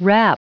Wrap.